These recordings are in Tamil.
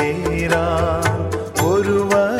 தம்பீரான் ஒருவனே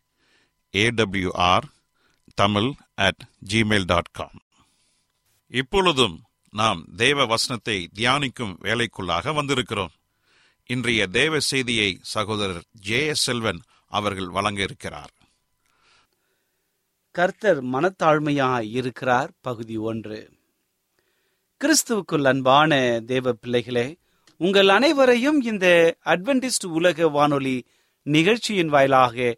AWR Tamil at Gmail dot com இப்பொழுதும் நாம் தேவ வசனத்தை தியானிக்கும் வேலைக்குள்ளாக வந்திருக்கிறோம். இன்றைய தேவ செய்தியை சகோதரர் ஜே எஸ் செல்வன் அவர்கள் வழங்க இருக்கிறார் கர்த்தர் மனத்தாழ்மையாக இருக்கிறார் பகுதி ஒன்று. கிறிஸ்துவுக்குள் அன்பான தேவ பிள்ளைகளே உங்கள் அனைவரையும் இந்த அட்வென்டிஸ்ட் உலக வானொலி நிகழ்ச்சியின் வாயிலாக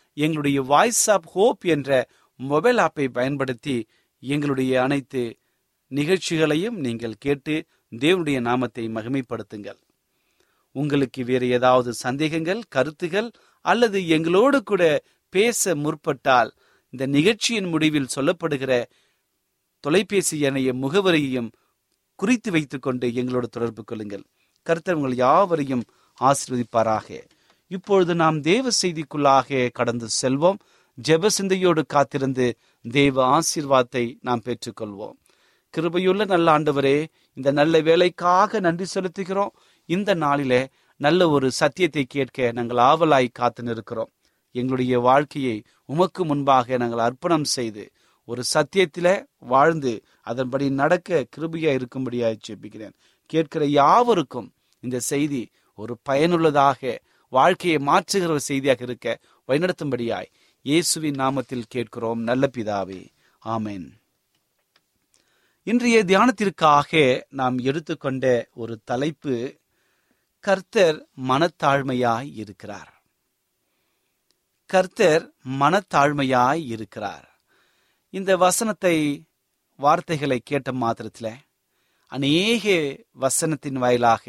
எங்களுடைய வாய்ஸ் ஆப் ஹோப் என்ற மொபைல் ஆப்பை பயன்படுத்தி எங்களுடைய அனைத்து நிகழ்ச்சிகளையும் நீங்கள் கேட்டு தேவனுடைய நாமத்தை மகிமைப்படுத்துங்கள். உங்களுக்கு வேறு ஏதாவது சந்தேகங்கள் கருத்துகள் அல்லது எங்களோடு கூட பேச முற்பட்டால் இந்த நிகழ்ச்சியின் முடிவில் சொல்லப்படுகிற தொலைபேசி எண்ணைய முகவரியையும் குறித்து வைத்துக்கொண்டு எங்களோடு தொடர்பு கொள்ளுங்கள். கருத்தவங்கள் யாவரையும் ஆசிர்வதிப்பாராக. இப்பொழுது நாம் தேவ செய்திக்குள்ளாக கடந்து செல்வோம். ஜெப சிந்தையோடு காத்திருந்து தேவ ஆசீர்வாதத்தை நாம் பெற்றுக்கொள்வோம். கிருபையுள்ள நல்ல ஆண்டவரே இந்த நல்ல வேலைக்காக நன்றி செலுத்துகிறோம். இந்த நாளிலே நல்ல ஒரு சத்தியத்தை கேட்க நாங்கள் ஆவலாய் காத்து நிற்கிறோம். எங்களுடைய வாழ்க்கையை உமக்கு முன்பாக நாங்கள் அர்ப்பணம் செய்து ஒரு சத்தியத்தில வாழ்ந்து அதன்படி நடக்க கிருபியா இருக்கும்படியாக ஜெபிக்கிறேன். கேட்கிற யாவருக்கும் இந்த செய்தி ஒரு பயனுள்ளதாக வாழ்க்கையை மாற்றுகிற ஒரு செய்தியாக இருக்க வழிநடத்தும்படியாய் இயேசுவின் நாமத்தில் கேட்கிறோம். நல்ல பிதாவே ஆமென். இன்றைய தியானத்திற்காக நாம் எடுத்துக்கொண்ட ஒரு தலைப்பு கர்த்தர் மனத்தாழ்மையாய் இருக்கிறார். கர்த்தர் மனத்தாழ்மையாய் இருக்கிறார். இந்த வசனத்தை வார்த்தைகளை கேட்ட மாத்திரத்தில் அநேக வசனத்தின் வாயிலாக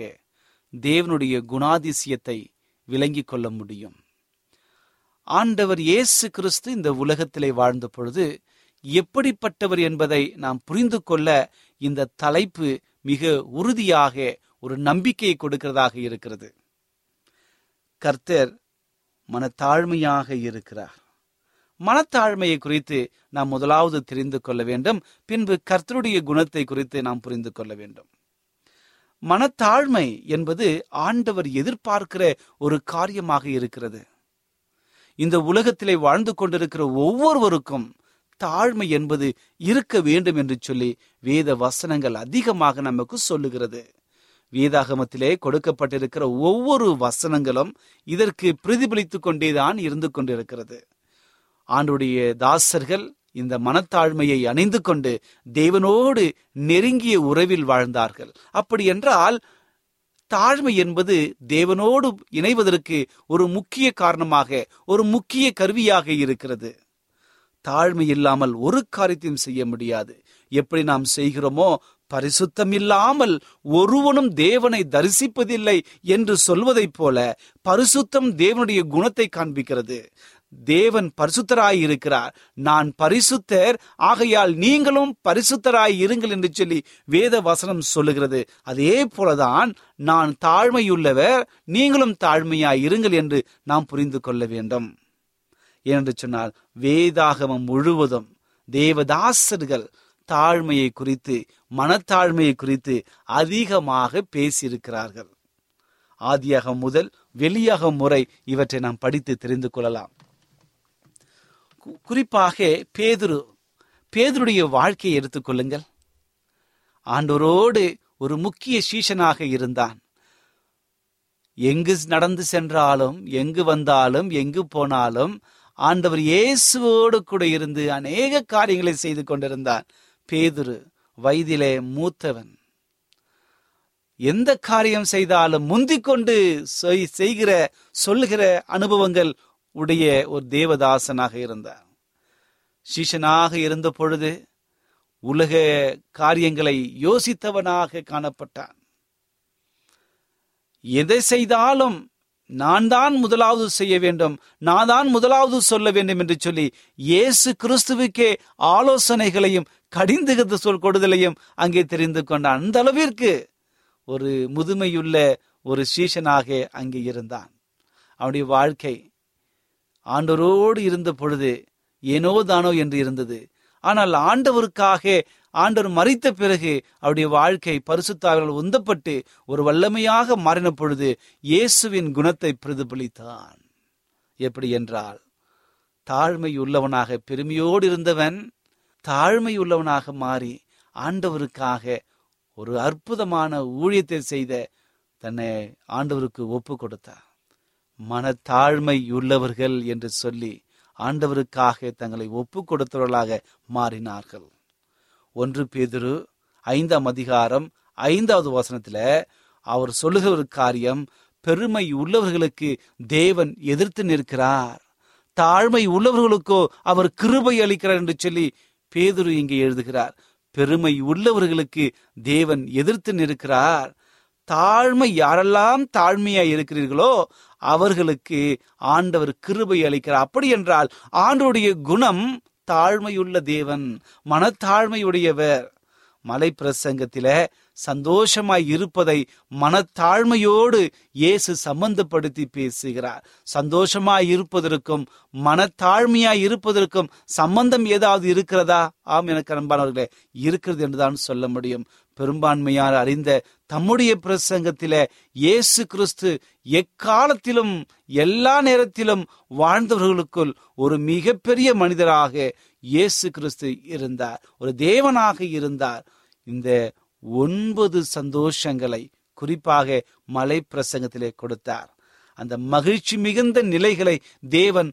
தேவனுடைய குணாதிசயத்தை விளங்கிக் கொள்ள முடியும். ஆண்டவர் இயேசு கிறிஸ்து இந்த உலகத்திலே வாழ்ந்த பொழுது எப்படிப்பட்டவர் என்பதை நாம் புரிந்து கொள்ள இந்த தலைப்பு மிக உறுதியாக ஒரு நம்பிக்கையை கொடுக்கிறதாக இருக்கிறது. கர்த்தர் மனத்தாழ்மையாக இருக்கிறார். மனத்தாழ்மையை குறித்து நாம் முதலாவது தெரிந்து கொள்ள வேண்டும். பின்பு கர்த்தருடைய குணத்தை குறித்து நாம் புரிந்து கொள்ள வேண்டும். மனத்தாழ்மை என்பது ஆண்டவர் எதிர்பார்க்கிற ஒரு காரியமாக இருக்கிறது. இந்த உலகத்திலே வாழ்ந்து கொண்டிருக்கிற ஒவ்வொருவருக்கும் தாழ்மை என்பது இருக்க வேண்டும் என்று சொல்லி வேத வசனங்கள் அதிகமாக நமக்கு சொல்லுகிறது. வேதாகமத்திலே கொடுக்கப்பட்டிருக்கிற ஒவ்வொரு வசனங்களும் இதற்கு பிரதிபலித்துக் கொண்டேதான் இருந்து கொண்டிருக்கிறது. ஆண்டுடைய தாசர்கள் இந்த மனத்தாழ்மையை அணிந்து கொண்டு தேவனோடு நெருங்கிய உறவில் வாழ்ந்தார்கள். அப்படி என்றால் தாழ்மை என்பது தேவனோடு இணைவதற்கு ஒரு முக்கிய காரணமாக ஒரு முக்கிய கருவியாக இருக்கிறது. தாழ்மை இல்லாமல் ஒரு காரியத்தையும் செய்ய முடியாது. எப்படி நாம் செய்கிறோமோ பரிசுத்தம் இல்லாமல் ஒருவனும் தேவனை தரிசிப்பதில்லை என்று சொல்வதைப் போல பரிசுத்தம் தேவனுடைய குணத்தை காண்பிக்கிறது. தேவன் பரிசுத்தராய் இருக்கிறார் நான் பரிசுத்தர் ஆகையால் நீங்களும் பரிசுத்தராய் இருங்கள் என்று சொல்லி வேத வசனம் சொல்லுகிறது. அதே போலதான் நான் தாழ்மையுள்ளவர் நீங்களும் தாழ்மையாய் இருங்கள் என்று நாம் புரிந்து கொள்ள வேண்டும். ஏனென்று சொன்னால் வேதாகமம் முழுவதும் தேவதாசர்கள் தாழ்மையை குறித்து மனத்தாழ்மையை குறித்து அதிகமாக பேசியிருக்கிறார்கள். ஆதியாகம் முதல் வெளியாகும் முறை இவற்றை நாம் படித்து தெரிந்து கொள்ளலாம். குறிப்பாக பேதுரு. பேதுருடைய வாழ்க்கையை எடுத்துக்கொள்ளுங்கள் ஆண்டவரோடு ஒரு முக்கிய சீஷனாக இருந்தான். எங்கு நடந்து சென்றாலும் எங்கு வந்தாலும் எங்கு போனாலும் ஆண்டவர் இயேசுவோடு கூட இருந்து அநேக காரியங்களை செய்து கொண்டிருந்தார் பேதுரு வயதிலே மூத்தவன். எந்த காரியம் செய்தாலும் முந்திக் கொண்டு செய்- செய்கிற சொல்லுகிற அனுபவங்கள் உடைய ஒரு தேவதாசனாக இருந்தார். சீஷனாக இருந்த பொழுது உலக காரியங்களை யோசித்தவனாக காணப்பட்டான். எதை செய்தாலும் நான் தான் முதலாவது செய்ய வேண்டும் நான் தான் முதலாவது சொல்ல வேண்டும் என்று சொல்லி இயேசு கிறிஸ்துவுக்கே ஆலோசனைகளையும் கடிந்து சொல் கொடுதலையும் அங்கே தெரிந்து கொண்டான். அந்த அளவிற்கு ஒரு முதுமையுள்ள ஒரு சீஷனாக அங்கே இருந்தான். அவனுடைய வாழ்க்கை ஆண்டவரோடு இருந்த பொழுது ஏனோ தானோ என்று இருந்தது. ஆனால் ஆண்டவருக்காக ஆண்டவர் மறித்த பிறகு அவருடைய வாழ்க்கை பரிசுத்தாவர்கள் உந்தப்பட்டு ஒரு வல்லமையாக மாறின பொழுது இயேசுவின் குணத்தை பிரதிபலித்தான். எப்படி என்றால் தாழ்மை உள்ளவனாக பெருமையோடு இருந்தவன் தாழ்மை உள்ளவனாக மாறி ஆண்டவருக்காக ஒரு அற்புதமான ஊழியத்தை செய்த தன்னை ஆண்டவருக்கு ஒப்பு கொடுத்தார் மனத்தாழ்மை உள்ளவர்கள் என்று சொல்லி ஆண்டவருக்காக தங்களை ஒப்பு கொடுத்தவர்களாக மாறினார்கள். ஒன்று பேதுரு ஐந்தாம் அதிகாரம் ஐந்தாவது வசனத்துல அவர் சொல்லுகிற ஒரு காரியம் பெருமை உள்ளவர்களுக்கு தேவன் எதிர்த்து நிற்கிறார். தாழ்மை உள்ளவர்களுக்கோ அவர் கிருபை அளிக்கிறார் என்று சொல்லி பேதுரு இங்கே எழுதுகிறார். பெருமை உள்ளவர்களுக்கு தேவன் எதிர்த்து நிற்கிறார். தாழ்மை யாரெல்லாம் தாழ்மையா இருக்கிறீர்களோ அவர்களுக்கு ஆண்டவர் கிருபை அளிக்கிறார். அப்படி என்றால் ஆண்டவருடைய குணம் தாழ்மையுள்ள தேவன் மனத்தாழ்மையுடையவர். மலை பிரசங்கத்தில சந்தோஷமாய் இருப்பதை மனத்தாழ்மையோடு இயேசு சம்பந்தப்படுத்தி பேசுகிறார். சந்தோஷமாய் இருப்பதற்கும் மனத்தாழ்மையாய் இருப்பதற்கும் சம்பந்தம் ஏதாவது இருக்கிறதா? ஆம் எனக்கு அன்பானவர்களே இருக்கிறது என்றுதான் சொல்ல முடியும். பெரும்பான்மையார் அறிந்த தம்முடைய பிரசங்கத்தில இயேசு கிறிஸ்து எக்காலத்திலும் எல்லா நேரத்திலும் வாழ்ந்தவர்களுக்குள் ஒரு மிகப்பெரிய மனிதராக இயேசு கிறிஸ்து இருந்தார். ஒரு தேவனாக இருந்தார். இந்த ஒன்பது சந்தோஷங்களை குறிப்பாக மலை பிரசங்கத்திலே கொடுத்தார். அந்த மகிழ்ச்சி மிகுந்த நிலைகளை தேவன்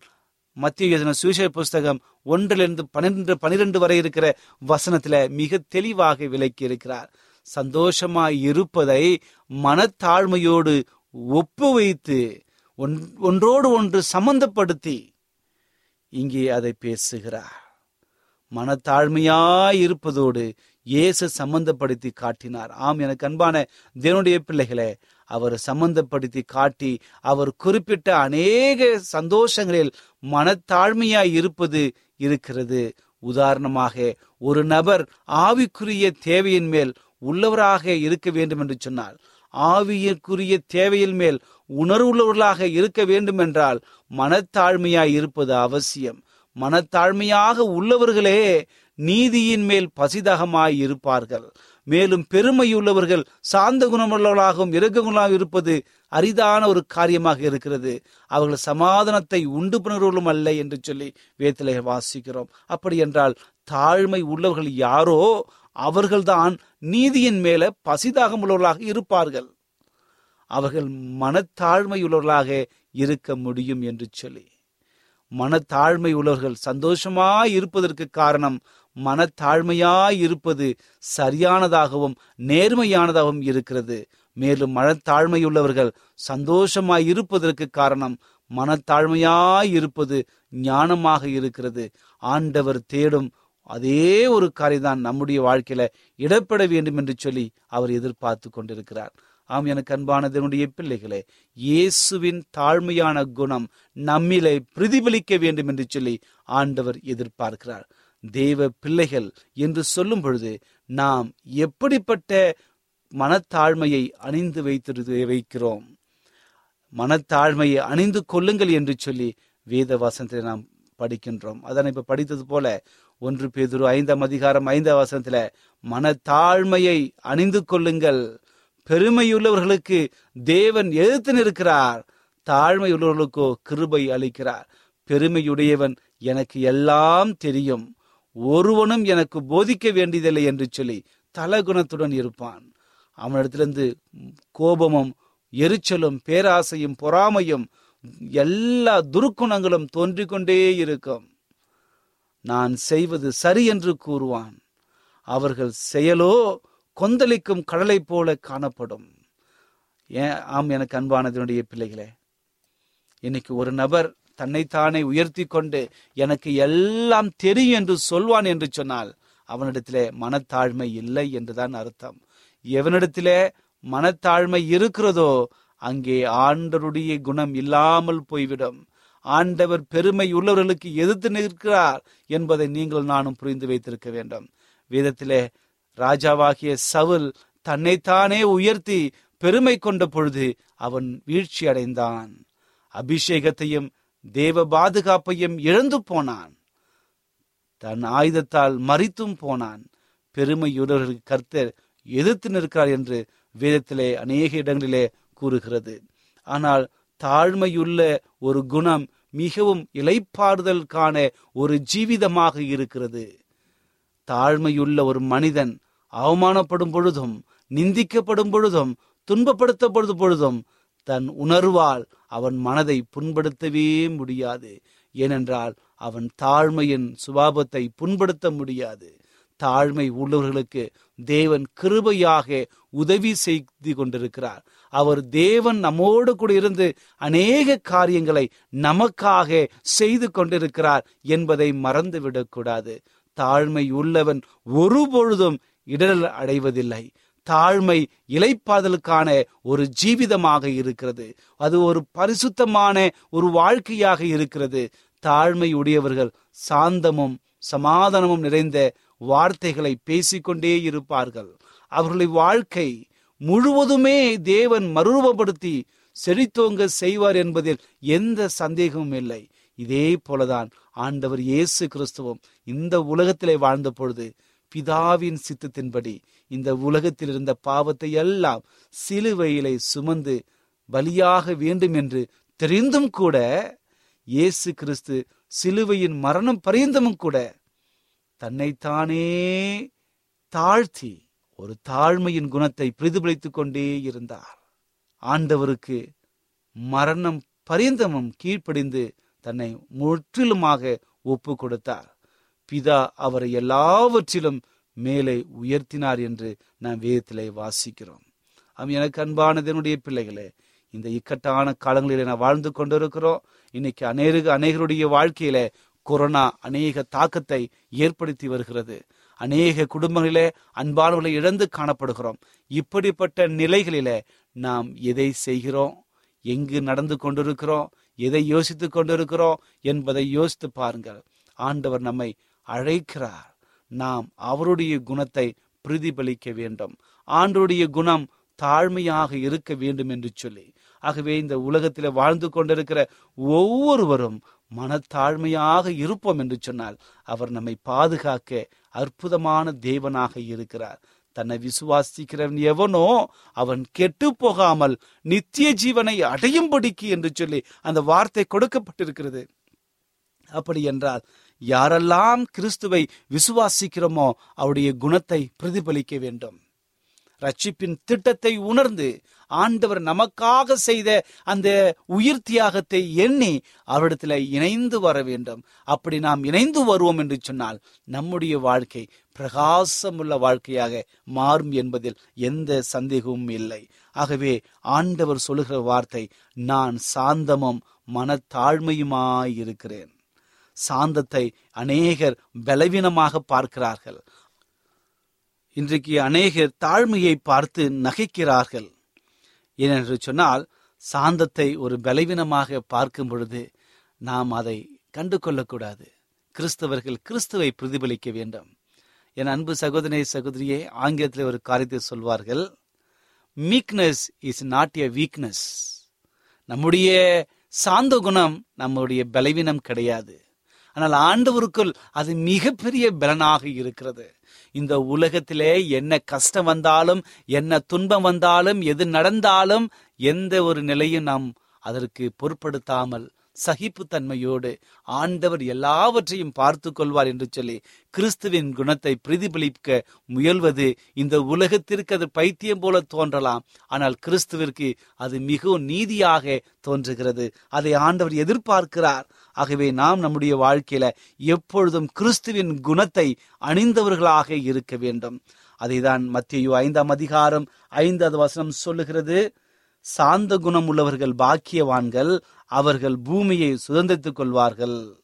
மத்திய எழுதின சுவிசேஷ புஸ்தகம் ஒன்றிலிருந்து பன்னிரண்டு பனிரெண்டு வரை இருக்கிற வசனத்துல மிக தெளிவாக விளக்கி இருக்கிறார். சந்தோஷமாய் இருப்பதை மனத்தாழ்மையோடு ஒப்பு வைத்து ஒன்- ஒன்றோடு ஒன்று சம்பந்தப்படுத்தி இங்கே அதை பேசுகிறார். மனத்தாழ்மையாய் இருப்பதோடு இயேசு சம்பந்தப்படுத்தி காட்டினார். ஆம் எனக்கு அன்பான தேவனுடைய பிள்ளைகளே அவர் சம்பந்தப்படுத்தி காட்டி அவர் குறிப்பிட்ட அநேக சந்தோஷங்களில் மனத்தாழ்மையாய் இருப்பது இருக்கிறது. உதாரணமாக ஒரு நபர் ஆவிக்குரிய தேவையின் மேல் உள்ளவராக இருக்க வேண்டும் என்று சொன்னால் ஆவியற்குரிய தேவையின் மேல் உணர்வுள்ளவர்களாக இருக்க வேண்டும் என்றால் மனத்தாழ்மையாய் இருப்பது அவசியம். மனத்தாழ்மையாக உள்ளவர்களே நீதியின் மேல் பசிதகமாய் இருப்பார்கள். மேலும் பெருமையுள்ளவர்கள் சாந்த குணமுள்ளவர்களாகவும் இறக்க குணமாக இருப்பது அரிதான ஒரு காரியமாக இருக்கிறது. அவர்கள் சமாதானத்தை உண்டு பண்ணுறவர்களும் அல்ல என்று சொல்லி வேத்திலே வாசிக்கிறோம். அப்படி என்றால் தாழ்மை உள்ளவர்கள் யாரோ அவர்கள்தான் நீதியின் மேல பசிதாகம் உள்ளவர்களாக இருப்பார்கள். அவர்கள் மனத்தாழ்மை உள்ளவர்களாக இருக்க முடியும் என்று சொல்லி. மனத்தாழ்மை உள்ளவர்கள் சந்தோஷமாய் இருப்பதற்கு காரணம் மனத்தாழ்மையாயிருப்பது சரியானதாகவும் நேர்மையானதாகவும் இருக்கிறது. மேலும் மனத்தாழ்மையுள்ளவர்கள் சந்தோஷமாய் இருப்பதற்கு காரணம் மனத்தாழ்மையாய் இருப்பது ஞானமாக இருக்கிறது. ஆண்டவர் தேடும் அதே ஒரு காரியம்தான் நம்முடைய வாழ்க்கையில இடப்பட வேண்டும் என்று சொல்லி அவர் எதிர்பார்த்து கொண்டிருக்கிறார். ஆம் எனக்கு அன்பானதனுடைய பிள்ளைகளே இயேசுவின் தாழ்மையான குணம் நம்மிலே பிரதிபலிக்க வேண்டும் என்று சொல்லி ஆண்டவர் எதிர்பார்க்கிறார். தேவ பிள்ளைகள் என்று சொல்லும் பொழுது நாம் எப்படிப்பட்ட மனத்தாழ்மையை அணிந்து வைத்திரு வைக்கிறோம்? மனத்தாழ்மையை அணிந்து கொள்ளுங்கள் என்று சொல்லி வேத வசனத்தில் நாம் படிக்கின்றோம். அதனை இப்ப படித்தது போல ஒன்று பேதுரு ஐந்தாம் அதிகாரம் ஐந்தாம் வசனத்துல மனத்தாழ்மையை அணிந்து கொள்ளுங்கள். பெருமையுள்ளவர்களுக்கு தேவன் எதிர்த்து நிற்கிறார். தாழ்மை உள்ளவர்களுக்கோ கிருபை அளிக்கிறார். பெருமையுடையவன் எனக்கு எல்லாம் தெரியும். ஒருவனும் எனக்கு போதிக்க வேண்டியதில்லை என்று சொல்லி தலகுணத்துடன் இருப்பான். அவனிடத்திலிருந்து கோபமும் எரிச்சலும் பேராசையும் பொறாமையும் எல்லா துருக்குணங்களும் தோன்றிக் கொண்டே இருக்கும். நான் செய்வது சரி என்று கூறுவான். அவர்கள் செயலோ கொந்தளிக்கும் கடலைப் போல காணப்படும். ஏன்? ஆம் எனக்கு அன்பானதனுடைய பிள்ளைகளே இன்னைக்கு ஒரு நபர் தன்னைத்தானே உயர்த்தி கொண்டு எனக்கு எல்லாம் தெரியும் என்று சொல்வான் என்று சொன்னால் அவனிடத்திலே மனத்தாழ்மை இல்லை என்றுதான் அர்த்தம். எவனிடத்திலே மனத்தாழ்மை இருக்கிறதோ அங்கே ஆண்டருடைய குணம் இல்லாமல் போய்விடும். ஆண்டவர் பெருமை உள்ளவர்களுக்கு எதிர்த்து நிற்கிறார் என்பதை நீங்கள் நானும் புரிந்து வைத்திருக்க வேண்டும். வேதத்திலே ராஜாவாகிய சவுல் தன்னைத்தானே உயர்த்தி பெருமை கொண்ட பொழுது அவன் வீழ்ச்சி அடைந்தான் அபிஷேகத்தையும் தேவ பாதுகாப்பையும் இழந்து போனான். தன் ஆயுதத்தால் மறித்தும் போனான். பெருமையுடர்களுக்கு கர்த்தர் எதிர்த்து நிற்கிறார் என்று வேதத்திலே அநேக இடங்களிலே கூறுகிறது. ஆனால் தாழ்மையுள்ள ஒரு குணம் மிகவும் இலைப்பாறுதலுக்கான ஒரு ஜீவிதமாக இருக்கிறது. தாழ்மையுள்ள ஒரு மனிதன் அவமானப்படும் பொழுதும் நிந்திக்கப்படும் பொழுதும் துன்பப்படுத்தப்படும் பொழுதும் தன் உணர்வால் அவன் மனதை புண்படுத்தவே முடியாது. ஏனென்றால் அவன் தாழ்மையின் சுபாபத்தை புண்படுத்த முடியாது. தாழ்மை உள்ளவர்களுக்கு தேவன் கிருபையாக உதவி செய்து கொண்டிருக்கிறார். அவர் தேவன் நம்மோடு கூட இருந்து அநேக காரியங்களை நமக்காக செய்து கொண்டிருக்கிறார் என்பதை மறந்துவிடக்கூடாது. தாழ்மை உள்ளவன் ஒருபொழுதும் இடரல் அடைவதில்லை. தாழ்மை இலைப்பாதலுக்கான ஒரு ஜீவிதமாக இருக்கிறது. அது ஒரு பரிசுத்தமான ஒரு வாழ்க்கையாக இருக்கிறது. தாழ்மை உடையவர்கள் சாந்தமும் சமாதானமும் நிறைந்த வார்த்தைகளை பேசிக்கொண்டே இருப்பார்கள். அவர்களுடைய வாழ்க்கை முழுவதுமே தேவன் மறுரூபப்படுத்தி செழித்தோங்க செய்வார் என்பதில் எந்த சந்தேகமும் இல்லை. இதே போலதான் ஆண்டவர் இயேசு கிறிஸ்துவம் இந்த உலகத்திலே வாழ்ந்த பொழுது பிதாவின் சித்தத்தின்படி இந்த உலகத்தில் இருந்த பாவத்தை எல்லாம் சிலுவையிலே சுமந்து பலியாக வேண்டும் என்று தெரிந்தும் கூட இயேசு கிறிஸ்து சிலுவையின் மரணம் பரிந்தமும் கூட தன்னைத்தானே தாழ்த்தி ஒரு தாழ்மையின் குணத்தை பிரதிபலித்துக் கொண்டே இருந்தார். ஆண்டவருக்கு மரணம் பரிந்தமும் கீழ்ப்படிந்து தன்னை முற்றிலுமாக ஒப்பு கொடுத்தார் பிதா அவரை எல்லாவற்றிலும் மேலே உயர்த்தினார் என்று நாம் வேதத்திலே வாசிக்கிறோம். அவன் எனக்கு அன்பானதனுடைய பிள்ளைகளே இந்த இக்கட்டான காலங்களிலே நான் வாழ்ந்து கொண்டிருக்கிறோம். இன்னைக்கு அநேக அநேகருடைய வாழ்க்கையில கொரோனா அநேக தாக்கத்தை ஏற்படுத்தி வருகிறது. அநேக குடும்பங்களிலே அன்பானவர்களை இழந்து காணப்படுகிறோம். இப்படிப்பட்ட நிலைகளிலே நாம் எதை செய்கிறோம்? எங்கு நடந்து கொண்டிருக்கிறோம்? எதை யோசித்து கொண்டிருக்கிறோம்? என்பதை யோசித்து பாருங்கள். ஆண்டவர் நம்மை அழைக்கிறார். நாம் அவருடைய குணத்தை பிரதிபலிக்க வேண்டும். ஆண்டருடைய குணம் தாழ்மையாக இருக்க வேண்டும் என்று சொல்லி. ஆகவே இந்த உலகத்தில் வாழ்ந்து கொண்டிருக்கிற ஒவ்வொருவரும் மனத்தாழ்மையாக இருப்போம் என்று சொன்னால் அவர் நம்மை பாதுகாக்க அற்புதமான தேவனாக இருக்கிறார். தன்னை விசுவாசிக்கிறவன் எவனோ அவன் கெட்டு போகாமல் நித்திய ஜீவனை அடையும்படிக்கு என்று சொல்லி அந்த வார்த்தை கொடுக்கப்பட்டிருக்கிறது. அப்படி என்றால் யாரெல்லாம் கிறிஸ்துவை விசுவாசிக்கிறோமோ அவருடைய குணத்தை பிரதிபலிக்க வேண்டும். ரட்சிப்பின் திட்டத்தை உணர்ந்து ஆண்டவர் நமக்காக செய்த அந்த உயிர் தியாகத்தை எண்ணி அவரிடத்துல இணைந்து வர வேண்டும். அப்படி நாம் இணைந்து வருவோம் என்று சொன்னால் நம்முடைய வாழ்க்கை பிரகாசமுள்ள வாழ்க்கையாக மாறும் என்பதில் எந்த சந்தேகமும் இல்லை. ஆகவே ஆண்டவர் சொல்லுகிற வார்த்தை நான் சாந்தமும் மனத்தாழ்மையுமாய் இருக்கிறேன் சாந்தத்தை அநேகர் பலவீனமாக பார்க்கிறார்கள். இன்றைக்கு அநேகர் தாழ்மையை பார்த்து நகைக்கிறார்கள். ஏனென்று சொன்னால் சாந்தத்தை ஒரு பலவீனமாக பார்க்கும் பொழுது நாம் அதை கண்டு கொள்ளக்கூடாது கிறிஸ்தவர்கள் கிறிஸ்துவை பிரதிபலிக்க வேண்டும். என் அன்பு சகோதரி சகோதரியே ஆங்கிலத்தில் ஒரு காரியத்தை சொல்வார்கள். Meekness is not a weakness நம்முடைய சாந்த குணம் நம்முடைய பலவீனம் கிடையாது. ஆனால் ஆண்டவருக்குள் அது மிகப்பெரிய பலனாக இருக்கிறது. இந்த உலகத்திலே என்ன கஷ்டம் வந்தாலும் என்ன துன்பம் வந்தாலும் எது நடந்தாலும் எந்த ஒரு நிலையும் நாம் அதற்கு பொருட்படுத்தாமல் சகிப்புத்தன்மையோடு ஆண்டவர் எல்லாவற்றையும் பார்த்து கொள்வார் என்று சொல்லி கிறிஸ்துவின் குணத்தை பிரதிபலிக்க முயல்வது இந்த உலகத்திற்கு அது பைத்தியம் போல தோன்றலாம். ஆனால் கிறிஸ்துவிற்கு அது மிகவும் நீதியாக தோன்றுகிறது. அதை ஆண்டவர் எதிர்பார்க்கிறார். ஆகவே நாம் நம்முடைய வாழ்க்கையில எப்பொழுதும் கிறிஸ்துவின் குணத்தை அணிந்தவர்களாக இருக்க வேண்டும். அதைதான் மத்தியோ ஐந்தாம் அதிகாரம் ஐந்தாவது வசனம் சொல்லுகிறது. சாந்த குணம் உள்ளவர்கள் பாக்கியவான்கள் அவர்கள் பூமியை சுதந்திரித்துக் கொள்வார்கள்.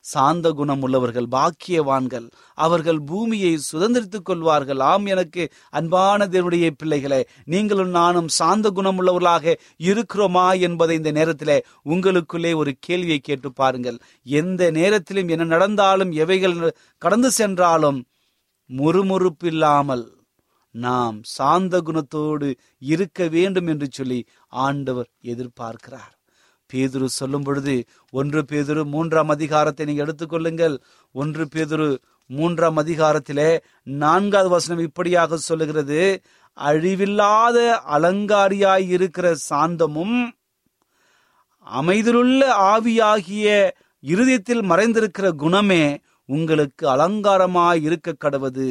சாந்த குணம் உள்ளவர்கள் பாக்கியவான்கள் அவர்கள் பூமியை சுதந்திரித்துக் கொள்வார்கள். ஆம் எனக்கு அன்பான தேவனுடைய பிள்ளைகளே நீங்களும் நானும் சாந்த குணம் உள்ளவர்களாக இருக்கிறோமா என்பதை இந்த நேரத்தில் உங்களுக்குள்ளே ஒரு கேள்வியை கேட்டு பாருங்கள். எந்த நேரத்திலும் என்ன நடந்தாலும் எவைகள் கடந்து சென்றாலும் முறுமுறுப்பு இல்லாமல் நாம் சாந்த குணத்தோடு இருக்க வேண்டும் என்று சொல்லி ஆண்டவர் எதிர்பார்க்கிறார். பேதுரு சொல்லும் பொழுது ஒன்று பேதுரு மூன்றாம் அதிகாரத்தை நீங்க எடுத்துக்கொள்ளுங்கள் ஒன்று பேதுரு மூன்றாம் அதிகாரத்திலே நான்காவது வசனம் இப்படியாக சொல்லுகிறது அழிவில்லாத அலங்காரியாய் இருக்கிற சாந்தமும் அமைதிலுள்ள ஆவியாகிய இருதயத்தில் மறைந்திருக்கிற குணமே உங்களுக்கு அலங்காரமாய் இருக்க கடவது.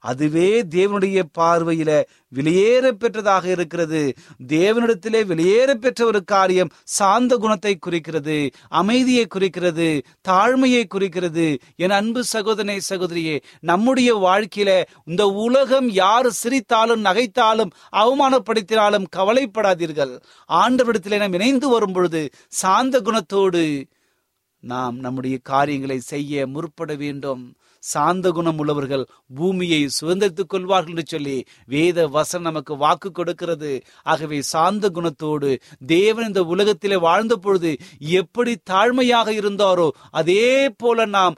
அதுவே தேவனுடைய பார்வையில வெளியேற பெற்றதாக இருக்கிறது. தேவனிடத்திலே வெளியேற பெற்ற ஒரு காரியம் சாந்த குணத்தை குறிக்கிறது அமைதியை குறிக்கிறது தாழ்மையை குறிக்கிறது. என் அன்பு சகோதரனை சகோதரியே நம்முடைய வாழ்க்கையில இந்த உலகம் யார் சிரித்தாலும் நகைத்தாலும் அவமானப்படுத்தினாலும் கவலைப்படாதீர்கள். ஆண்டவரிடத்திலே நாம் இணைந்து வரும் பொழுது சாந்த குணத்தோடு நாம் நம்முடைய காரியங்களை செய்ய முற்பட வேண்டும். சாந்த குணம் உள்ளவர்கள் பூமியை சுதந்திரித்துக் கொள்வார்கள் என்று சொல்லி வேத வசனம் நமக்கு வாக்கு கொடுக்கிறது. ஆகவே சாந்த குணத்தோடு தேவன் இந்த உலகத்திலே வாழ்ந்த பொழுது எப்படி தாழ்மையாக இருந்தாரோ அதே போல நாம்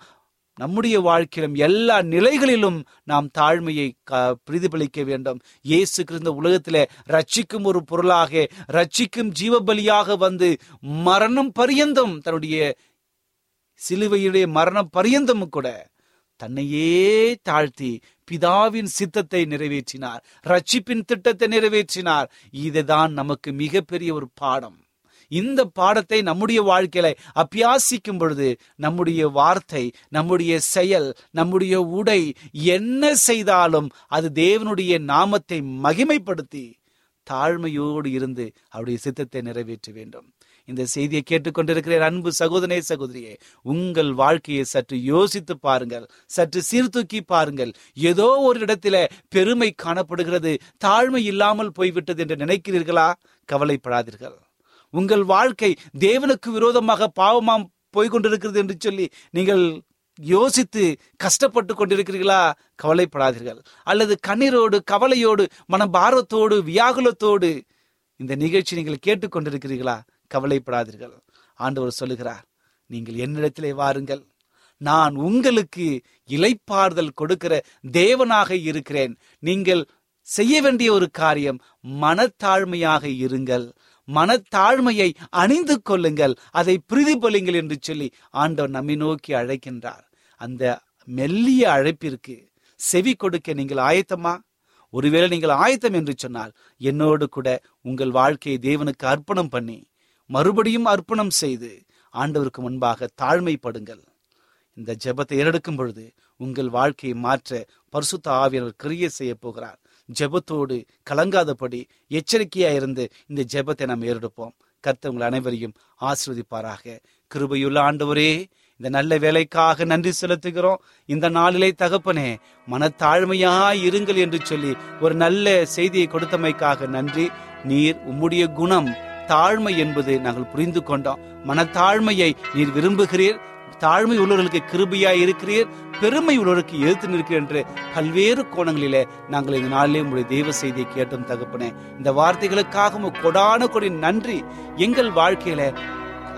நம்முடைய வாழ்க்கையிலும் எல்லா நிலைகளிலும் நாம் தாழ்மையை பிரதிபலிக்க வேண்டும். இயேசு கிருந்த உலகத்திலே ரட்சிக்கும் ஒரு பொருளாக ரட்சிக்கும் ஜீவபலியாக வந்து மரணம் பரியந்தம் தன்னுடைய சிலுவையுடைய மரணம் பரியந்தமும் கூட தன்னையே தாழ்த்தி பிதாவின் சித்தத்தை நிறைவேற்றினார் ரட்சிப்பின் திட்டத்தை நிறைவேற்றினார். இதுதான் நமக்கு மிகப்பெரிய ஒரு பாடம். இந்த பாடத்தை நம்முடைய வாழ்க்கையில அபியாசிக்கும் பொழுது நம்முடைய வார்த்தை நம்முடைய செயல் நம்முடைய உடை என்ன செய்தாலும் அது தேவனுடைய நாமத்தை மகிமைப்படுத்தி தாழ்மையோடு இருந்து அவருடைய சித்தத்தை நிறைவேற்ற வேண்டும். இந்த செய்தியை கேட்டுக்கொண்டிருக்கிறேன் அன்பு சகோதரே சகோதரியே. உங்கள் வாழ்க்கையை சற்று யோசித்து பாருங்கள். சற்று சீர்தூக்கி பாருங்கள். ஏதோ ஒரு இடத்துல பெருமை காணப்படுகிறது. தாழ்மை இல்லாமல் போய்விட்டது என்று நினைக்கிறீர்களா? கவலைப்படாதீர்கள். உங்கள் வாழ்க்கை தேவனுக்கு விரோதமாக பாவமாம் போய்கொண்டிருக்கிறது என்று சொல்லி நீங்கள் யோசித்து கஷ்டப்பட்டு கொண்டிருக்கிறீர்களா? கவலைப்படாதீர்கள். அல்லது கண்ணீரோடு கவலையோடு மன பாரத்தோடு வியாகுலத்தோடு இந்த நிகழ்ச்சி நீங்கள் கேட்டுக்கொண்டிருக்கிறீர்களா? கவலைப்படாதீர்கள். ஆண்டவர் சொல்லுகிறார் நீங்கள் என்னிடத்திலே வாருங்கள். நான் உங்களுக்கு இலைப்பாறுதல் கொடுக்கிற தேவனாக இருக்கிறேன். நீங்கள் செய்ய வேண்டிய ஒரு காரியம் மனத்தாழ்மையாக இருங்கள். மனத்தாழ்மையை அணிந்து கொள்ளுங்கள். அதை பிரதிபலிங்கள் என்று சொல்லி ஆண்டவர் நம்மை நோக்கி அழைக்கின்றார். அந்த மெல்லிய அழைப்பிற்கு செவி கொடுக்க நீங்கள் ஆயத்தமா? ஒருவேளை நீங்கள் ஆயத்தம் என்று சொன்னால் என்னோடு கூட உங்கள் வாழ்க்கையை தேவனுக்கு அர்ப்பணம் பண்ணி மறுபடியும் அர்ப்பணம் செய்து ஆண்டவருக்கு முன்பாக தாழ்மைப்படுங்கள். இந்த ஜெபத்தை ஏறெடுக்கும் பொழுது உங்கள் வாழ்க்கையை மாற்ற பரிசுத்த ஆவியர் கிரிய செய்ய போகிறார். ஜெபத்தோடு கலங்காதபடி எச்சரிக்கையா இருந்து இந்த ஜெபத்தை நாம் ஏறெடுப்போம். கர்த்தவங்கள் அனைவரையும் ஆசிர்வதிப்பாராக. கிருபையுள்ள ஆண்டவரே இந்த நல்ல வேலைக்காக நன்றி செலுத்துகிறோம். இந்த நாளிலே தகப்பனே மனத்தாழ்மையா இருங்கள் என்று சொல்லி ஒரு நல்ல செய்தியை கொடுத்தமைக்காக நன்றி. நீர் உம்முடைய குணம் தாழ்மை என்பது நாங்கள் புரிந்து கொண்டோம். மனத்தாழ்மையை நீர் விரும்புகிறீர். தாழ்மை உள்ளவர்களுக்கு கிருபையாய் இருக்கிறீர். பெருமை உள்ளவருக்கு எழுத்து நிற்கிறேன் என்று பல்வேறு கோணங்களிலே நாங்கள் இந்த நாளிலே உங்களுடைய தெய்வ செய்தியை கேட்டோம் தகப்பனே. இந்த வார்த்தைகளுக்காக கொடான கொடி நன்றி. எங்கள் வாழ்க்கையில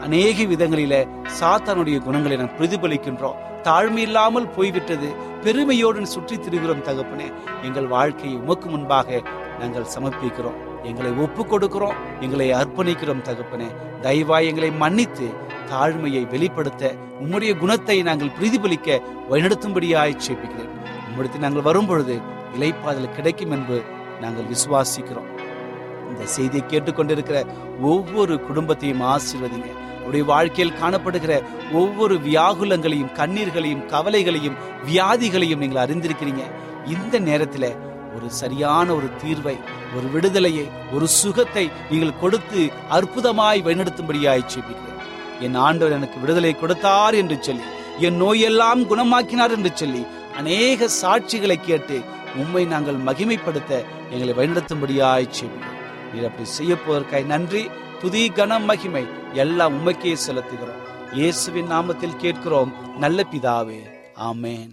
அநேக விதங்களில சாத்தானுடைய குணங்களை நாம் பிரதிபலிக்கின்றோம். தாழ்மை இல்லாமல் போய்விட்டது. பெருமையோடு சுற்றி திரிகிறோம் தகப்பனே. எங்கள் வாழ்க்கையை உமக்கு முன்பாக நாங்கள் சமர்ப்பிக்கிறோம். எங்களை ஒப்பு கொடுக்கிறோம் எங்களை அர்ப்பணிக்கிறோம் தகப்பனே. தயவாய் எங்களை மன்னித்து தாழ்மையை வெளிப்படுத்த உம்முடைய குணத்தை நாங்கள் பிரதிபலிக்க வழிநடத்தும்படியாய் சேப்பிக்கிறேன் உம்மிடத்தில் நாங்கள் வரும்பொழுது இலைப்பாதல் கிடைக்கும் என்று நாங்கள் விசுவாசிக்கிறோம். இந்த செய்தியை கேட்டுக்கொண்டிருக்கிற ஒவ்வொரு குடும்பத்தையும் ஆசீர்வதிங்க. உடைய வாழ்க்கையில் காணப்படுகிற ஒவ்வொரு வியாகுலங்களையும் கண்ணீர்களையும் கவலைகளையும் வியாதிகளையும் நீங்கள் அறிந்திருக்கிறீங்க. இந்த நேரத்தில் ஒரு சரியான ஒரு தீர்வை ஒரு விடுதலையை ஒரு சுகத்தை நீங்கள் கொடுத்து அற்புதமாய் வழிநடத்தும்படியாய் செபிக்கிறேன் என் ஆண்டவர் எனக்கு விடுதலை கொடுத்தார் என்று சொல்லி என் நோயெல்லாம் குணமாக்கினார் என்று சொல்லி அநேக சாட்சிகளை கேட்டு உண்மை நாங்கள் மகிமைப்படுத்த எங்களை வழிநடத்தும்படியாய் செபிக்கிறோம் நீர் அப்படி செய்ய போவதற்காய் நன்றி துதி கனம் மகிமை எல்லாம் உண்மைக்கே செலுத்துகிறோம். இயேசுவின் நாமத்தில் கேட்கிறோம் நல்ல பிதாவே ஆமேன்.